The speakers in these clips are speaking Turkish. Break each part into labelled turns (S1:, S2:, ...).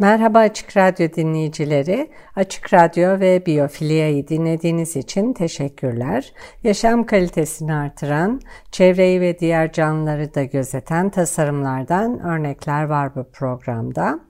S1: Merhaba Açık Radyo dinleyicileri. Açık Radyo ve Biyofilia'yı dinlediğiniz için teşekkürler. Yaşam kalitesini artıran, çevreyi ve diğer canlıları da gözeten tasarımlardan örnekler var bu programda.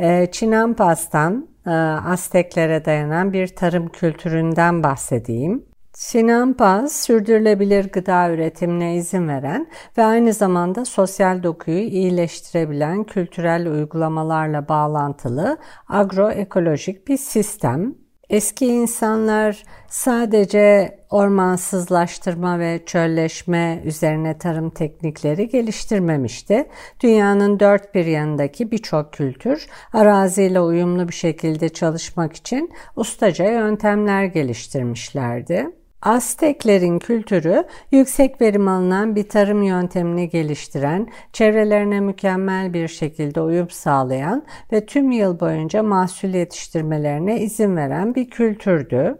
S1: Ee, Çinampas'tan, e, Azteklere dayanan bir tarım kültüründen bahsedeyim. Sinanpaz, sürdürülebilir gıda üretimine izin veren ve aynı zamanda sosyal dokuyu iyileştirebilen kültürel uygulamalarla bağlantılı agroekolojik bir sistem. Eski insanlar sadece ormansızlaştırma ve çölleşme üzerine tarım teknikleri geliştirmemişti. Dünyanın dört bir yanındaki birçok kültür araziyle uyumlu bir şekilde çalışmak için ustaca yöntemler geliştirmişlerdi. Azteklerin kültürü yüksek verim alınan bir tarım yöntemini geliştiren, çevrelerine mükemmel bir şekilde uyum sağlayan ve tüm yıl boyunca mahsul yetiştirmelerine izin veren bir kültürdü.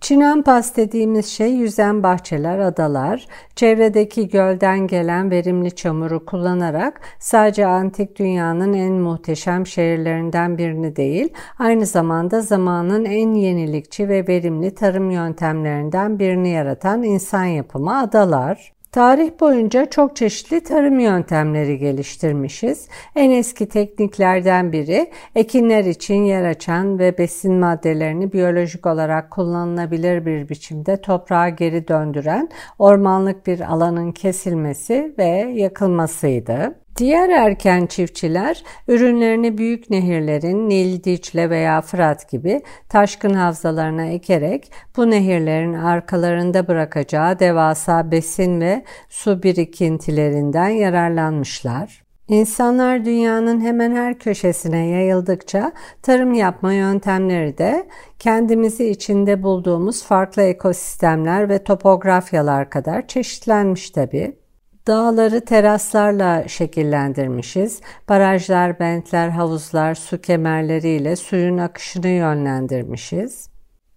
S1: Çinampas dediğimiz şey yüzen bahçeler, adalar, çevredeki gölden gelen verimli çamuru kullanarak sadece antik dünyanın en muhteşem şehirlerinden birini değil, aynı zamanda zamanın en yenilikçi ve verimli tarım yöntemlerinden birini yaratan insan yapımı adalar. Tarih boyunca çok çeşitli tarım yöntemleri geliştirmişiz. En eski tekniklerden biri ekinler için yer açan ve besin maddelerini biyolojik olarak kullanılabilir bir biçimde toprağa geri döndüren ormanlık bir alanın kesilmesi ve yakılmasıydı. Diğer erken çiftçiler ürünlerini büyük nehirlerin Nil, Dicle veya Fırat gibi taşkın havzalarına ekerek bu nehirlerin arkalarında bırakacağı devasa besin ve su birikintilerinden yararlanmışlar. İnsanlar dünyanın hemen her köşesine yayıldıkça tarım yapma yöntemleri de kendimizi içinde bulduğumuz farklı ekosistemler ve topografyalar kadar çeşitlenmiş tabii. Dağları teraslarla şekillendirmişiz. Barajlar, bentler, havuzlar, su kemerleriyle suyun akışını yönlendirmişiz.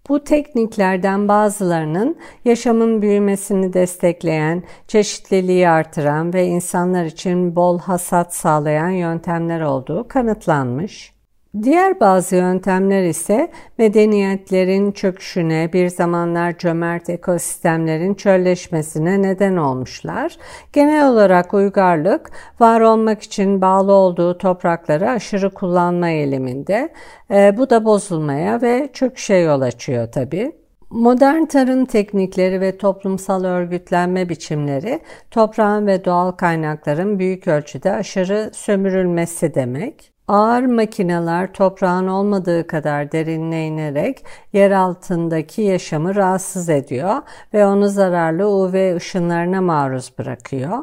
S1: Bu tekniklerden bazılarının yaşamın büyümesini destekleyen, çeşitliliği artıran ve insanlar için bol hasat sağlayan yöntemler olduğu kanıtlanmış. Diğer bazı yöntemler ise medeniyetlerin çöküşüne, bir zamanlar cömert ekosistemlerin çölleşmesine neden olmuşlar. Genel olarak uygarlık, var olmak için bağlı olduğu toprakları aşırı kullanma eğiliminde. E, bu da bozulmaya ve çöküşe yol açıyor tabii. Modern tarım teknikleri ve toplumsal örgütlenme biçimleri toprağın ve doğal kaynakların büyük ölçüde aşırı sömürülmesi demek. Ağır makineler toprağın olmadığı kadar derinine inerek yer altındaki yaşamı rahatsız ediyor ve onu zararlı UV ışınlarına maruz bırakıyor.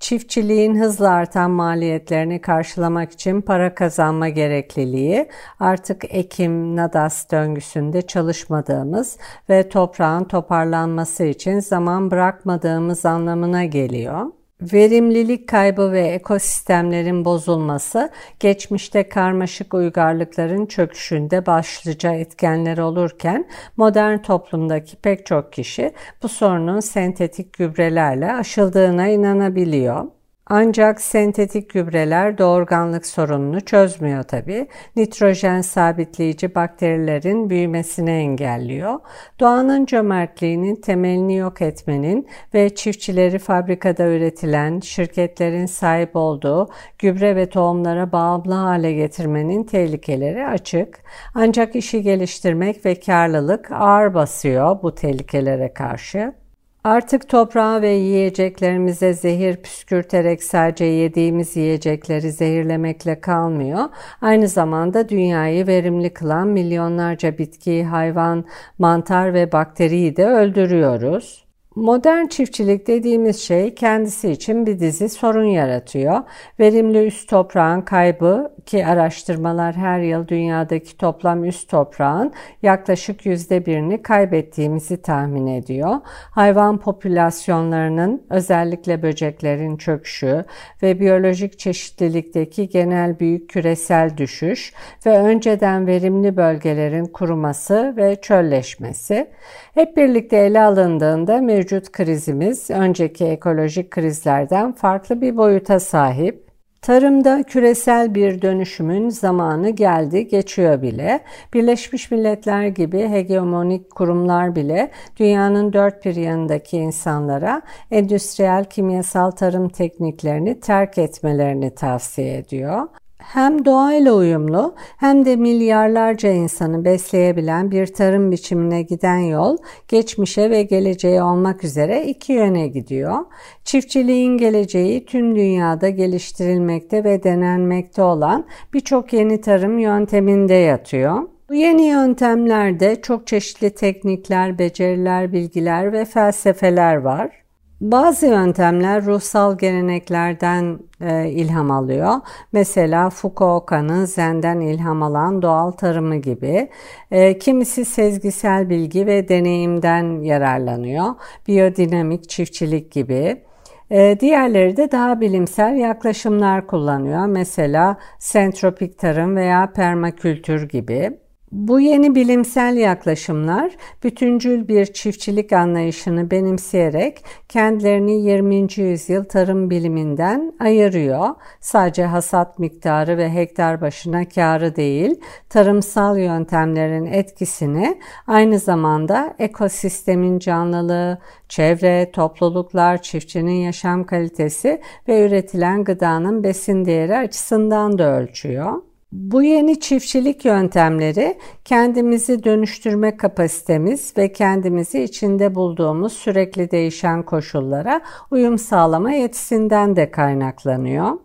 S1: Çiftçiliğin hızla artan maliyetlerini karşılamak için para kazanma gerekliliği artık ekim, nadas döngüsünde çalışmadığımız ve toprağın toparlanması için zaman bırakmadığımız anlamına geliyor. Verimlilik kaybı ve ekosistemlerin bozulması geçmişte karmaşık uygarlıkların çöküşünde başlıca etkenler olurken modern toplumdaki pek çok kişi bu sorunun sentetik gübrelerle aşıldığına inanabiliyor. Ancak sentetik gübreler doğurganlık sorununu çözmüyor tabi. Nitrojen sabitleyici bakterilerin büyümesini engelliyor. Doğanın cömertliğinin temelini yok etmenin ve çiftçileri fabrikada üretilen şirketlerin sahip olduğu gübre ve tohumlara bağımlı hale getirmenin tehlikeleri açık. Ancak işi geliştirmek ve karlılık ağır basıyor bu tehlikelere karşı. Artık toprağa ve yiyeceklerimize zehir püskürterek sadece yediğimiz yiyecekleri zehirlemekle kalmıyor. Aynı zamanda dünyayı verimli kılan milyonlarca bitki, hayvan, mantar ve bakteriyi de öldürüyoruz. Modern çiftçilik dediğimiz şey kendisi için bir dizi sorun yaratıyor. Verimli üst toprağın kaybı ki araştırmalar her yıl dünyadaki toplam üst toprağın yaklaşık yüzde birini kaybettiğimizi tahmin ediyor. Hayvan popülasyonlarının özellikle böceklerin çöküşü ve biyolojik çeşitlilikteki genel büyük küresel düşüş ve önceden verimli bölgelerin kuruması ve çölleşmesi hep birlikte ele alındığında mevcut krizimiz önceki ekolojik krizlerden farklı bir boyuta sahip. Tarımda küresel bir dönüşümün zamanı geldi, geçiyor bile. Birleşmiş Milletler gibi hegemonik kurumlar bile dünyanın dört bir yanındaki insanlara endüstriyel kimyasal tarım tekniklerini terk etmelerini tavsiye ediyor hem doğayla uyumlu hem de milyarlarca insanı besleyebilen bir tarım biçimine giden yol geçmişe ve geleceğe olmak üzere iki yöne gidiyor. Çiftçiliğin geleceği tüm dünyada geliştirilmekte ve denenmekte olan birçok yeni tarım yönteminde yatıyor. Bu yeni yöntemlerde çok çeşitli teknikler, beceriler, bilgiler ve felsefeler var. Bazı yöntemler ruhsal geleneklerden e, ilham alıyor. Mesela Fukuoka'nın Zen'den ilham alan doğal tarımı gibi. E, kimisi sezgisel bilgi ve deneyimden yararlanıyor. Biyodinamik çiftçilik gibi. E, diğerleri de daha bilimsel yaklaşımlar kullanıyor. Mesela sentropik tarım veya permakültür gibi. Bu yeni bilimsel yaklaşımlar bütüncül bir çiftçilik anlayışını benimseyerek kendilerini 20. yüzyıl tarım biliminden ayırıyor. Sadece hasat miktarı ve hektar başına karı değil, tarımsal yöntemlerin etkisini aynı zamanda ekosistemin canlılığı, çevre, topluluklar, çiftçinin yaşam kalitesi ve üretilen gıdanın besin değeri açısından da ölçüyor. Bu yeni çiftçilik yöntemleri kendimizi dönüştürme kapasitemiz ve kendimizi içinde bulduğumuz sürekli değişen koşullara uyum sağlama yetisinden de kaynaklanıyor.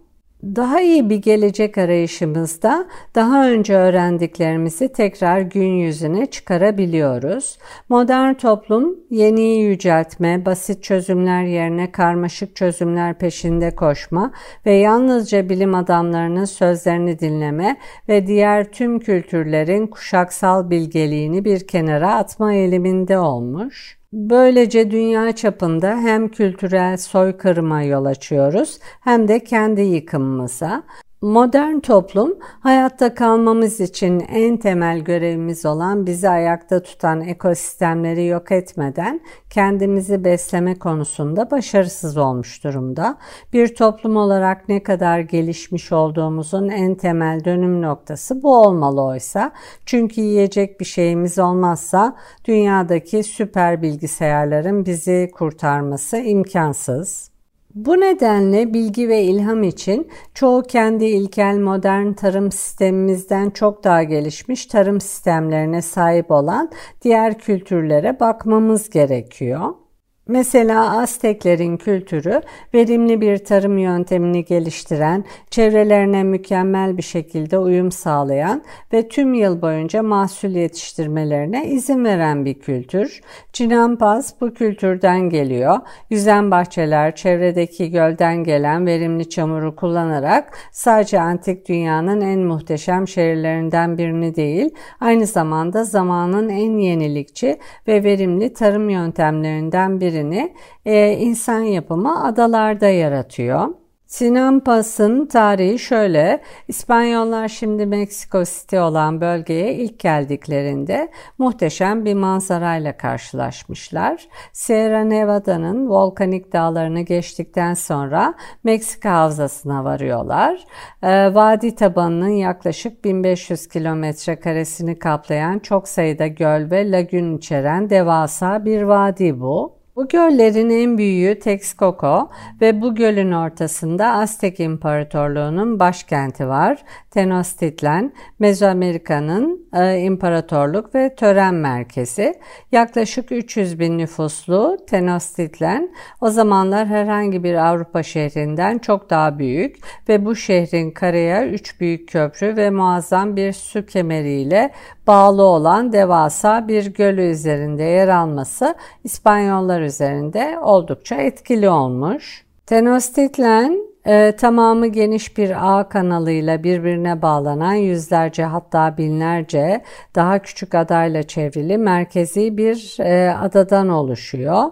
S1: Daha iyi bir gelecek arayışımızda daha önce öğrendiklerimizi tekrar gün yüzüne çıkarabiliyoruz. Modern toplum yeniyi yüceltme, basit çözümler yerine karmaşık çözümler peşinde koşma ve yalnızca bilim adamlarının sözlerini dinleme ve diğer tüm kültürlerin kuşaksal bilgeliğini bir kenara atma eğiliminde olmuş. Böylece dünya çapında hem kültürel soykırıma yol açıyoruz hem de kendi yıkımımıza. Modern toplum hayatta kalmamız için en temel görevimiz olan bizi ayakta tutan ekosistemleri yok etmeden kendimizi besleme konusunda başarısız olmuş durumda. Bir toplum olarak ne kadar gelişmiş olduğumuzun en temel dönüm noktası bu olmalı oysa. Çünkü yiyecek bir şeyimiz olmazsa dünyadaki süper bilgisayarların bizi kurtarması imkansız. Bu nedenle bilgi ve ilham için çoğu kendi ilkel modern tarım sistemimizden çok daha gelişmiş tarım sistemlerine sahip olan diğer kültürlere bakmamız gerekiyor. Mesela Azteklerin kültürü verimli bir tarım yöntemini geliştiren, çevrelerine mükemmel bir şekilde uyum sağlayan ve tüm yıl boyunca mahsul yetiştirmelerine izin veren bir kültür. Cinampaz bu kültürden geliyor. Yüzen bahçeler çevredeki gölden gelen verimli çamuru kullanarak sadece antik dünyanın en muhteşem şehirlerinden birini değil, aynı zamanda zamanın en yenilikçi ve verimli tarım yöntemlerinden biri birini e, insan yapımı adalarda yaratıyor. Sinampas'ın tarihi şöyle. İspanyollar şimdi Meksiko City olan bölgeye ilk geldiklerinde muhteşem bir manzarayla karşılaşmışlar. Sierra Nevada'nın volkanik dağlarını geçtikten sonra Meksika Havzası'na varıyorlar. Ee, vadi tabanının yaklaşık 1500 kilometre karesini kaplayan çok sayıda göl ve lagün içeren devasa bir vadi bu. Bu göllerin en büyüğü Texcoco ve bu gölün ortasında Aztek İmparatorluğu'nun başkenti var. Tenochtitlan, Mezoamerika'nın e, imparatorluk ve tören merkezi. Yaklaşık 300 bin nüfuslu Tenochtitlan o zamanlar herhangi bir Avrupa şehrinden çok daha büyük ve bu şehrin karaya 3 büyük köprü ve muazzam bir su kemeriyle bağlı olan devasa bir gölü üzerinde yer alması İspanyollar üzerinde oldukça etkili olmuş. Tenochtitlan e, tamamı geniş bir ağ kanalıyla birbirine bağlanan yüzlerce hatta binlerce daha küçük adayla çevrili merkezi bir e, adadan oluşuyor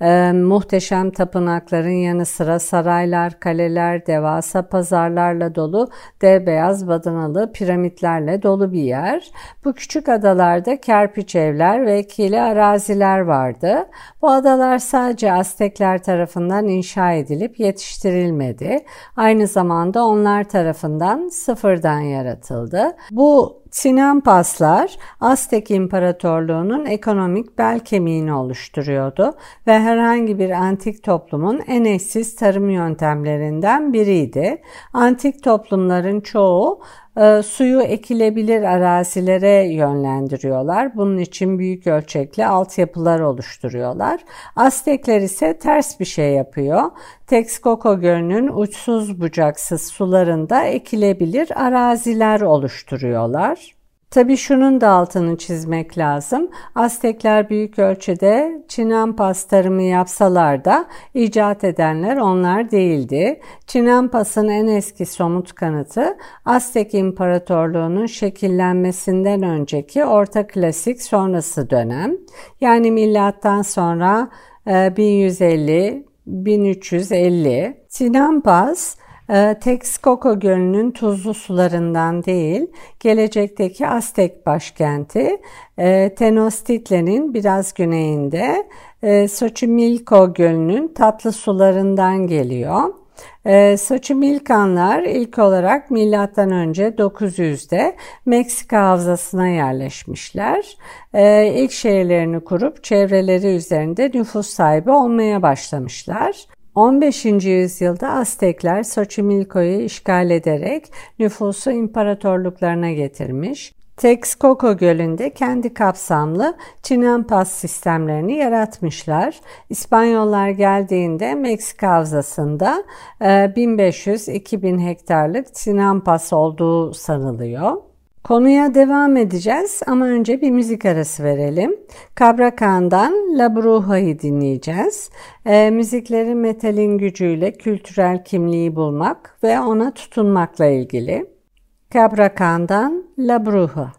S1: e, muhteşem tapınakların yanı sıra saraylar, kaleler, devasa pazarlarla dolu dev beyaz badanalı piramitlerle dolu bir yer. Bu küçük adalarda kerpiç evler ve kili araziler vardı. Bu adalar sadece Aztekler tarafından inşa edilip yetiştirilmedi. Aynı zamanda onlar tarafından sıfırdan yaratıldı. Bu Sinan Paslar Aztek İmparatorluğu'nun ekonomik bel kemiğini oluşturuyordu ve herhangi bir antik toplumun en eşsiz tarım yöntemlerinden biriydi. Antik toplumların çoğu e, suyu ekilebilir arazilere yönlendiriyorlar. Bunun için büyük ölçekli altyapılar oluşturuyorlar. Aztekler ise ters bir şey yapıyor. Texcoco Gölü'nün uçsuz bucaksız sularında ekilebilir araziler oluşturuyorlar. Tabi şunun da altını çizmek lazım. Aztekler büyük ölçüde Çinampas tarımı yapsalar da icat edenler onlar değildi. Çinampas'ın en eski somut kanıtı Aztek İmparatorluğu'nun şekillenmesinden önceki Orta Klasik sonrası dönem. Yani milattan sonra 1150 1350 Çinampas e, Texcoco Gölü'nün tuzlu sularından değil, gelecekteki Aztek başkenti e, Tenochtitlan'in biraz güneyinde e, Xochimilco Gölü'nün tatlı sularından geliyor. E, Xochimilcanlar ilk olarak önce 900'de Meksika havzasına yerleşmişler. İlk şehirlerini kurup çevreleri üzerinde nüfus sahibi olmaya başlamışlar. 15. yüzyılda Aztekler Xochimilco'yu işgal ederek nüfusu imparatorluklarına getirmiş. Texcoco Gölü'nde kendi kapsamlı Chinampas sistemlerini yaratmışlar. İspanyollar geldiğinde Meksika havzasında 1500-2000 hektarlık Chinampas olduğu sanılıyor. Konuya devam edeceğiz ama önce bir müzik arası verelim. Cabra Khan'dan La Bruja'yı dinleyeceğiz. E, müzikleri metalin gücüyle kültürel kimliği bulmak ve ona tutunmakla ilgili. Cabra Khan'dan La Bruja.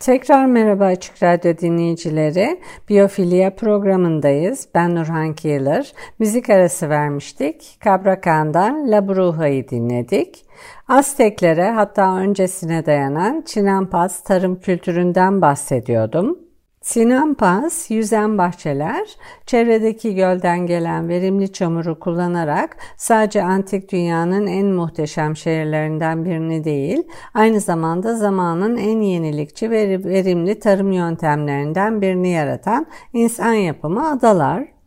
S1: Tekrar merhaba Açık Radyo dinleyicileri. Biyofilya programındayız. Ben Nurhan Kiyılır. Müzik arası vermiştik. Cabra Khan'dan La Bruja'yı dinledik. Azteklere hatta öncesine dayanan Çinampas tarım kültüründen bahsediyordum. Sinampas, yüzen bahçeler, çevredeki gölden gelen verimli çamuru kullanarak sadece antik dünyanın en muhteşem şehirlerinden birini değil, aynı zamanda zamanın en yenilikçi ve verimli tarım yöntemlerinden birini yaratan insan yapımı adalar.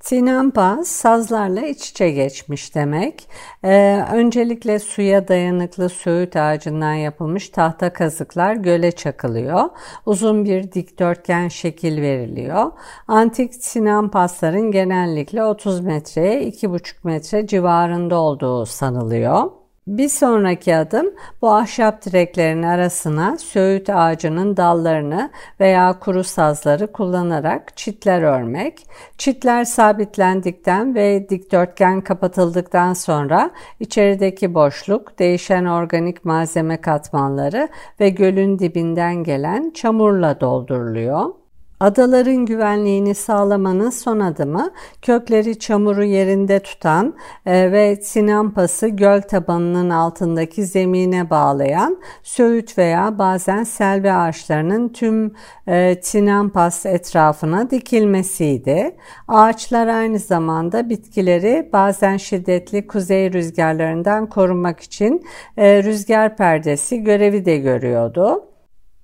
S1: Sinampa sazlarla iç içe geçmiş demek. Ee, öncelikle suya dayanıklı söğüt ağacından yapılmış tahta kazıklar göle çakılıyor. Uzun bir dikdörtgen şekil veriliyor. Antik sinampasların genellikle 30 metreye 2,5 metre civarında olduğu sanılıyor. Bir sonraki adım bu ahşap direklerin arasına söğüt ağacının dallarını veya kuru sazları kullanarak çitler örmek. Çitler sabitlendikten ve dikdörtgen kapatıldıktan sonra içerideki boşluk, değişen organik malzeme katmanları ve gölün dibinden gelen çamurla dolduruluyor. Adaların güvenliğini sağlamanın son adımı kökleri çamuru yerinde tutan e, ve sinampası göl tabanının altındaki zemine bağlayan söğüt veya bazen selvi ağaçlarının tüm e, sinampas etrafına dikilmesiydi. Ağaçlar aynı zamanda bitkileri bazen şiddetli kuzey rüzgarlarından korunmak için e, rüzgar perdesi görevi de görüyordu.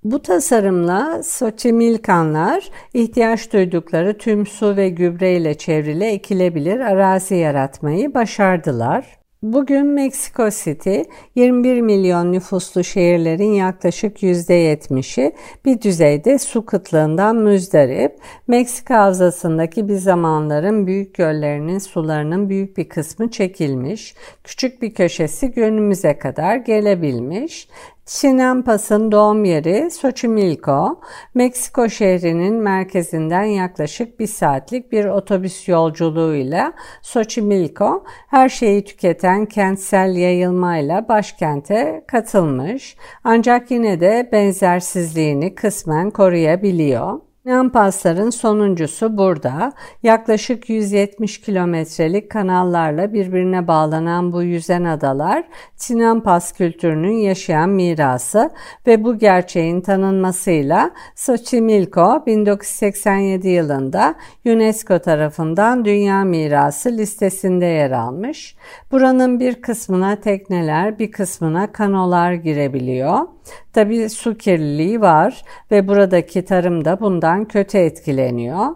S1: Bu tasarımla Soçimilkanlar ihtiyaç duydukları tüm su ve gübre ile çevrili ekilebilir arazi yaratmayı başardılar. Bugün Mexico City 21 milyon nüfuslu şehirlerin yaklaşık %70'i bir düzeyde su kıtlığından müzdarip. Meksika havzasındaki bir zamanların büyük göllerinin sularının büyük bir kısmı çekilmiş. Küçük bir köşesi günümüze kadar gelebilmiş. Sinampas'ın doğum yeri Xochimilco, Meksiko şehrinin merkezinden yaklaşık bir saatlik bir otobüs yolculuğuyla Xochimilco, her şeyi tüketen kentsel yayılmayla başkente katılmış ancak yine de benzersizliğini kısmen koruyabiliyor. Nampasların sonuncusu burada. Yaklaşık 170 kilometrelik kanallarla birbirine bağlanan bu yüzen adalar Sinampas kültürünün yaşayan mirası ve bu gerçeğin tanınmasıyla Xochimilco 1987 yılında UNESCO tarafından Dünya Mirası listesinde yer almış. Buranın bir kısmına tekneler, bir kısmına kanolar girebiliyor. Tabi su kirliliği var ve buradaki tarım da bundan kötü etkileniyor.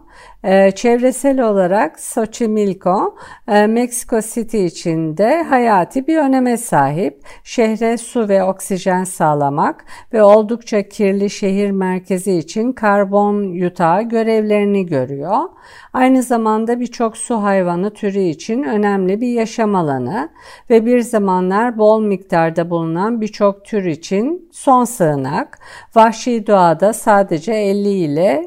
S1: Ee, çevresel olarak Xochimilco, e, Mexico City içinde hayati bir öneme sahip. Şehre su ve oksijen sağlamak ve oldukça kirli şehir merkezi için karbon yutağı görevlerini görüyor. Aynı zamanda birçok su hayvanı türü için önemli bir yaşam alanı ve bir zamanlar bol miktarda bulunan birçok tür için son sığınak. Vahşi doğada sadece 50 ile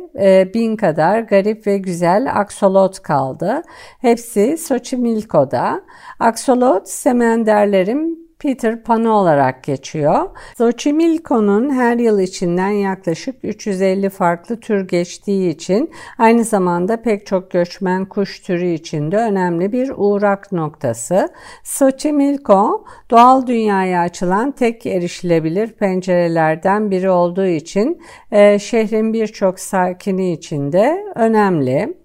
S1: 1000 e, kadar garip ve güzel aksolot kaldı. Hepsi Xochimilco'da. Aksolot semenderlerin Peter Pan'ı olarak geçiyor. Xochimilco'nun her yıl içinden yaklaşık 350 farklı tür geçtiği için aynı zamanda pek çok göçmen kuş türü için de önemli bir uğrak noktası. Xochimilco doğal dünyaya açılan tek erişilebilir pencerelerden biri olduğu için e, şehrin birçok sakini için de önemli.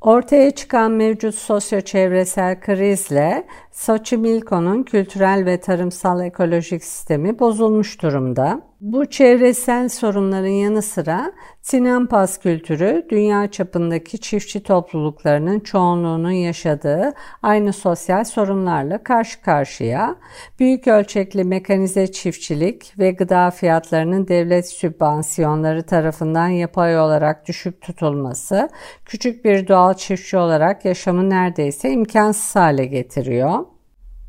S1: Ortaya çıkan mevcut sosyo-çevresel krizle Xochimilco'nun kültürel ve tarımsal ekolojik sistemi bozulmuş durumda. Bu çevresel sorunların yanı sıra Sinampas kültürü dünya çapındaki çiftçi topluluklarının çoğunluğunun yaşadığı aynı sosyal sorunlarla karşı karşıya. Büyük ölçekli mekanize çiftçilik ve gıda fiyatlarının devlet sübvansiyonları tarafından yapay olarak düşük tutulması küçük bir doğal çiftçi olarak yaşamı neredeyse imkansız hale getiriyor.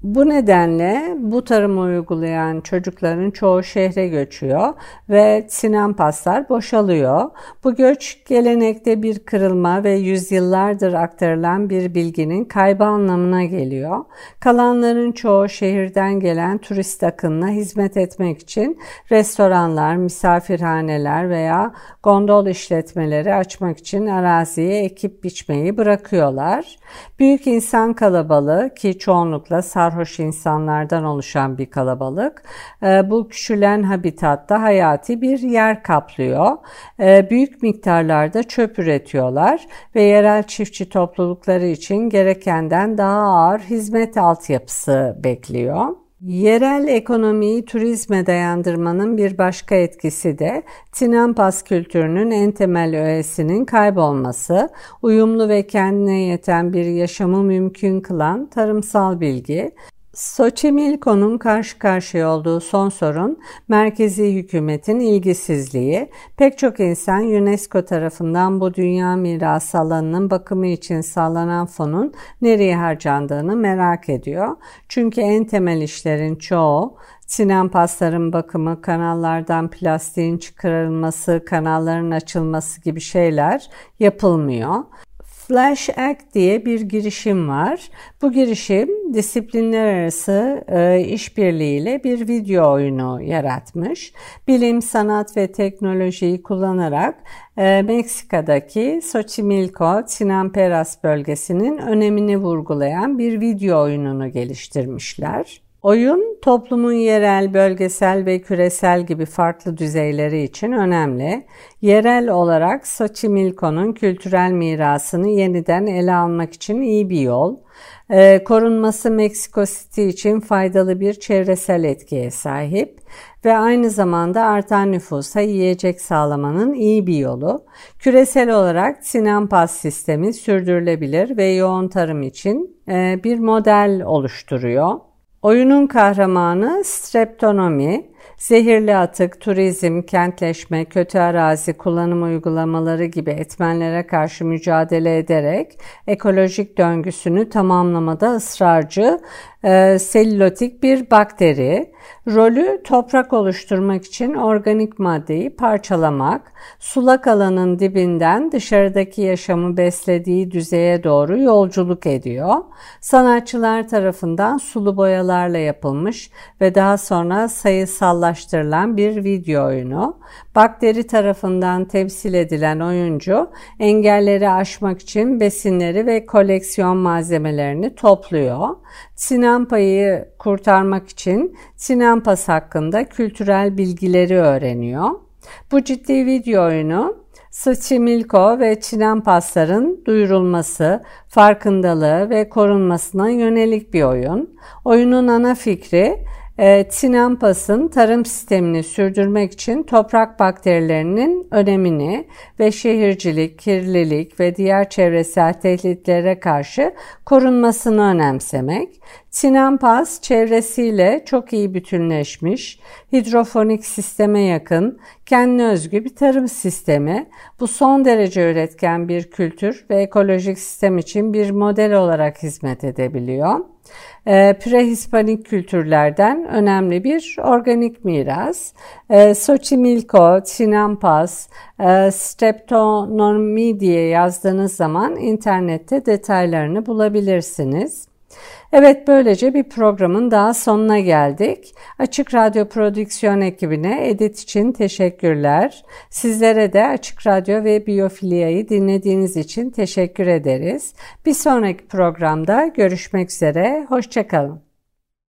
S1: Bu nedenle bu tarımı uygulayan çocukların çoğu şehre göçüyor ve sinampaslar boşalıyor. Bu göç gelenekte bir kırılma ve yüzyıllardır aktarılan bir bilginin kaybı anlamına geliyor. Kalanların çoğu şehirden gelen turist akınına hizmet etmek için restoranlar, misafirhaneler veya gondol işletmeleri açmak için araziye ekip biçmeyi bırakıyorlar. Büyük insan kalabalığı ki çoğunlukla sarhoş insanlardan oluşan bir kalabalık e, bu küçülen habitatta hayati bir yer kaplıyor. E, büyük miktarlarda çöp üretiyorlar ve yerel çiftçi toplulukları için gerekenden daha ağır hizmet altyapısı bekliyor. Yerel ekonomiyi turizme dayandırmanın bir başka etkisi de Tinampas kültürünün en temel öğesinin kaybolması, uyumlu ve kendine yeten bir yaşamı mümkün kılan tarımsal bilgi, Xochimilco'nun karşı karşıya olduğu son sorun merkezi hükümetin ilgisizliği. Pek çok insan UNESCO tarafından bu dünya mirası alanının bakımı için sağlanan fonun nereye harcandığını merak ediyor. Çünkü en temel işlerin çoğu Sinem pasların bakımı, kanallardan plastiğin çıkarılması, kanalların açılması gibi şeyler yapılmıyor. Flash Act diye bir girişim var. Bu girişim disiplinler arası e, işbirliğiyle bir video oyunu yaratmış. Bilim, sanat ve teknolojiyi kullanarak e, Meksika'daki Xochimilco, Sinamperas bölgesinin önemini vurgulayan bir video oyununu geliştirmişler. Oyun toplumun yerel, bölgesel ve küresel gibi farklı düzeyleri için önemli. Yerel olarak Xochimilco'nun kültürel mirasını yeniden ele almak için iyi bir yol. Ee, korunması Meksiko City için faydalı bir çevresel etkiye sahip ve aynı zamanda artan nüfusa yiyecek sağlamanın iyi bir yolu. Küresel olarak Sinampas sistemi sürdürülebilir ve yoğun tarım için e, bir model oluşturuyor. Oyunun kahramanı streptonomi, Zehirli atık, turizm, kentleşme, kötü arazi kullanım uygulamaları gibi etmenlere karşı mücadele ederek ekolojik döngüsünü tamamlamada ısrarcı e, selülotik bir bakteri. Rolü toprak oluşturmak için organik maddeyi parçalamak, sulak alanın dibinden dışarıdaki yaşamı beslediği düzeye doğru yolculuk ediyor. Sanatçılar tarafından sulu boyalarla yapılmış ve daha sonra sayısallaştırılan bir video oyunu. Bakteri tarafından temsil edilen oyuncu engelleri aşmak için besinleri ve koleksiyon malzemelerini topluyor. Sinampa'yı kurtarmak için Sinampas hakkında kültürel bilgileri öğreniyor. Bu ciddi video oyunu Sıçimilko ve Çinampasların duyurulması, farkındalığı ve korunmasına yönelik bir oyun. Oyunun ana fikri Tinampas'ın tarım sistemini sürdürmek için toprak bakterilerinin önemini ve şehircilik, kirlilik ve diğer çevresel tehditlere karşı korunmasını önemsemek. Tinampas çevresiyle çok iyi bütünleşmiş, hidrofonik sisteme yakın, kendine özgü bir tarım sistemi. Bu son derece üretken bir kültür ve ekolojik sistem için bir model olarak hizmet edebiliyor e, prehispanik kültürlerden önemli bir organik miras. E, Xochimilco, Chinampas, e, Streptonomi yazdığınız zaman internette detaylarını bulabilirsiniz. Evet böylece bir programın daha sonuna geldik. Açık Radyo Prodüksiyon ekibine edit için teşekkürler. Sizlere de Açık Radyo ve Biyofilia'yı dinlediğiniz için teşekkür ederiz. Bir sonraki programda görüşmek üzere. Hoşçakalın.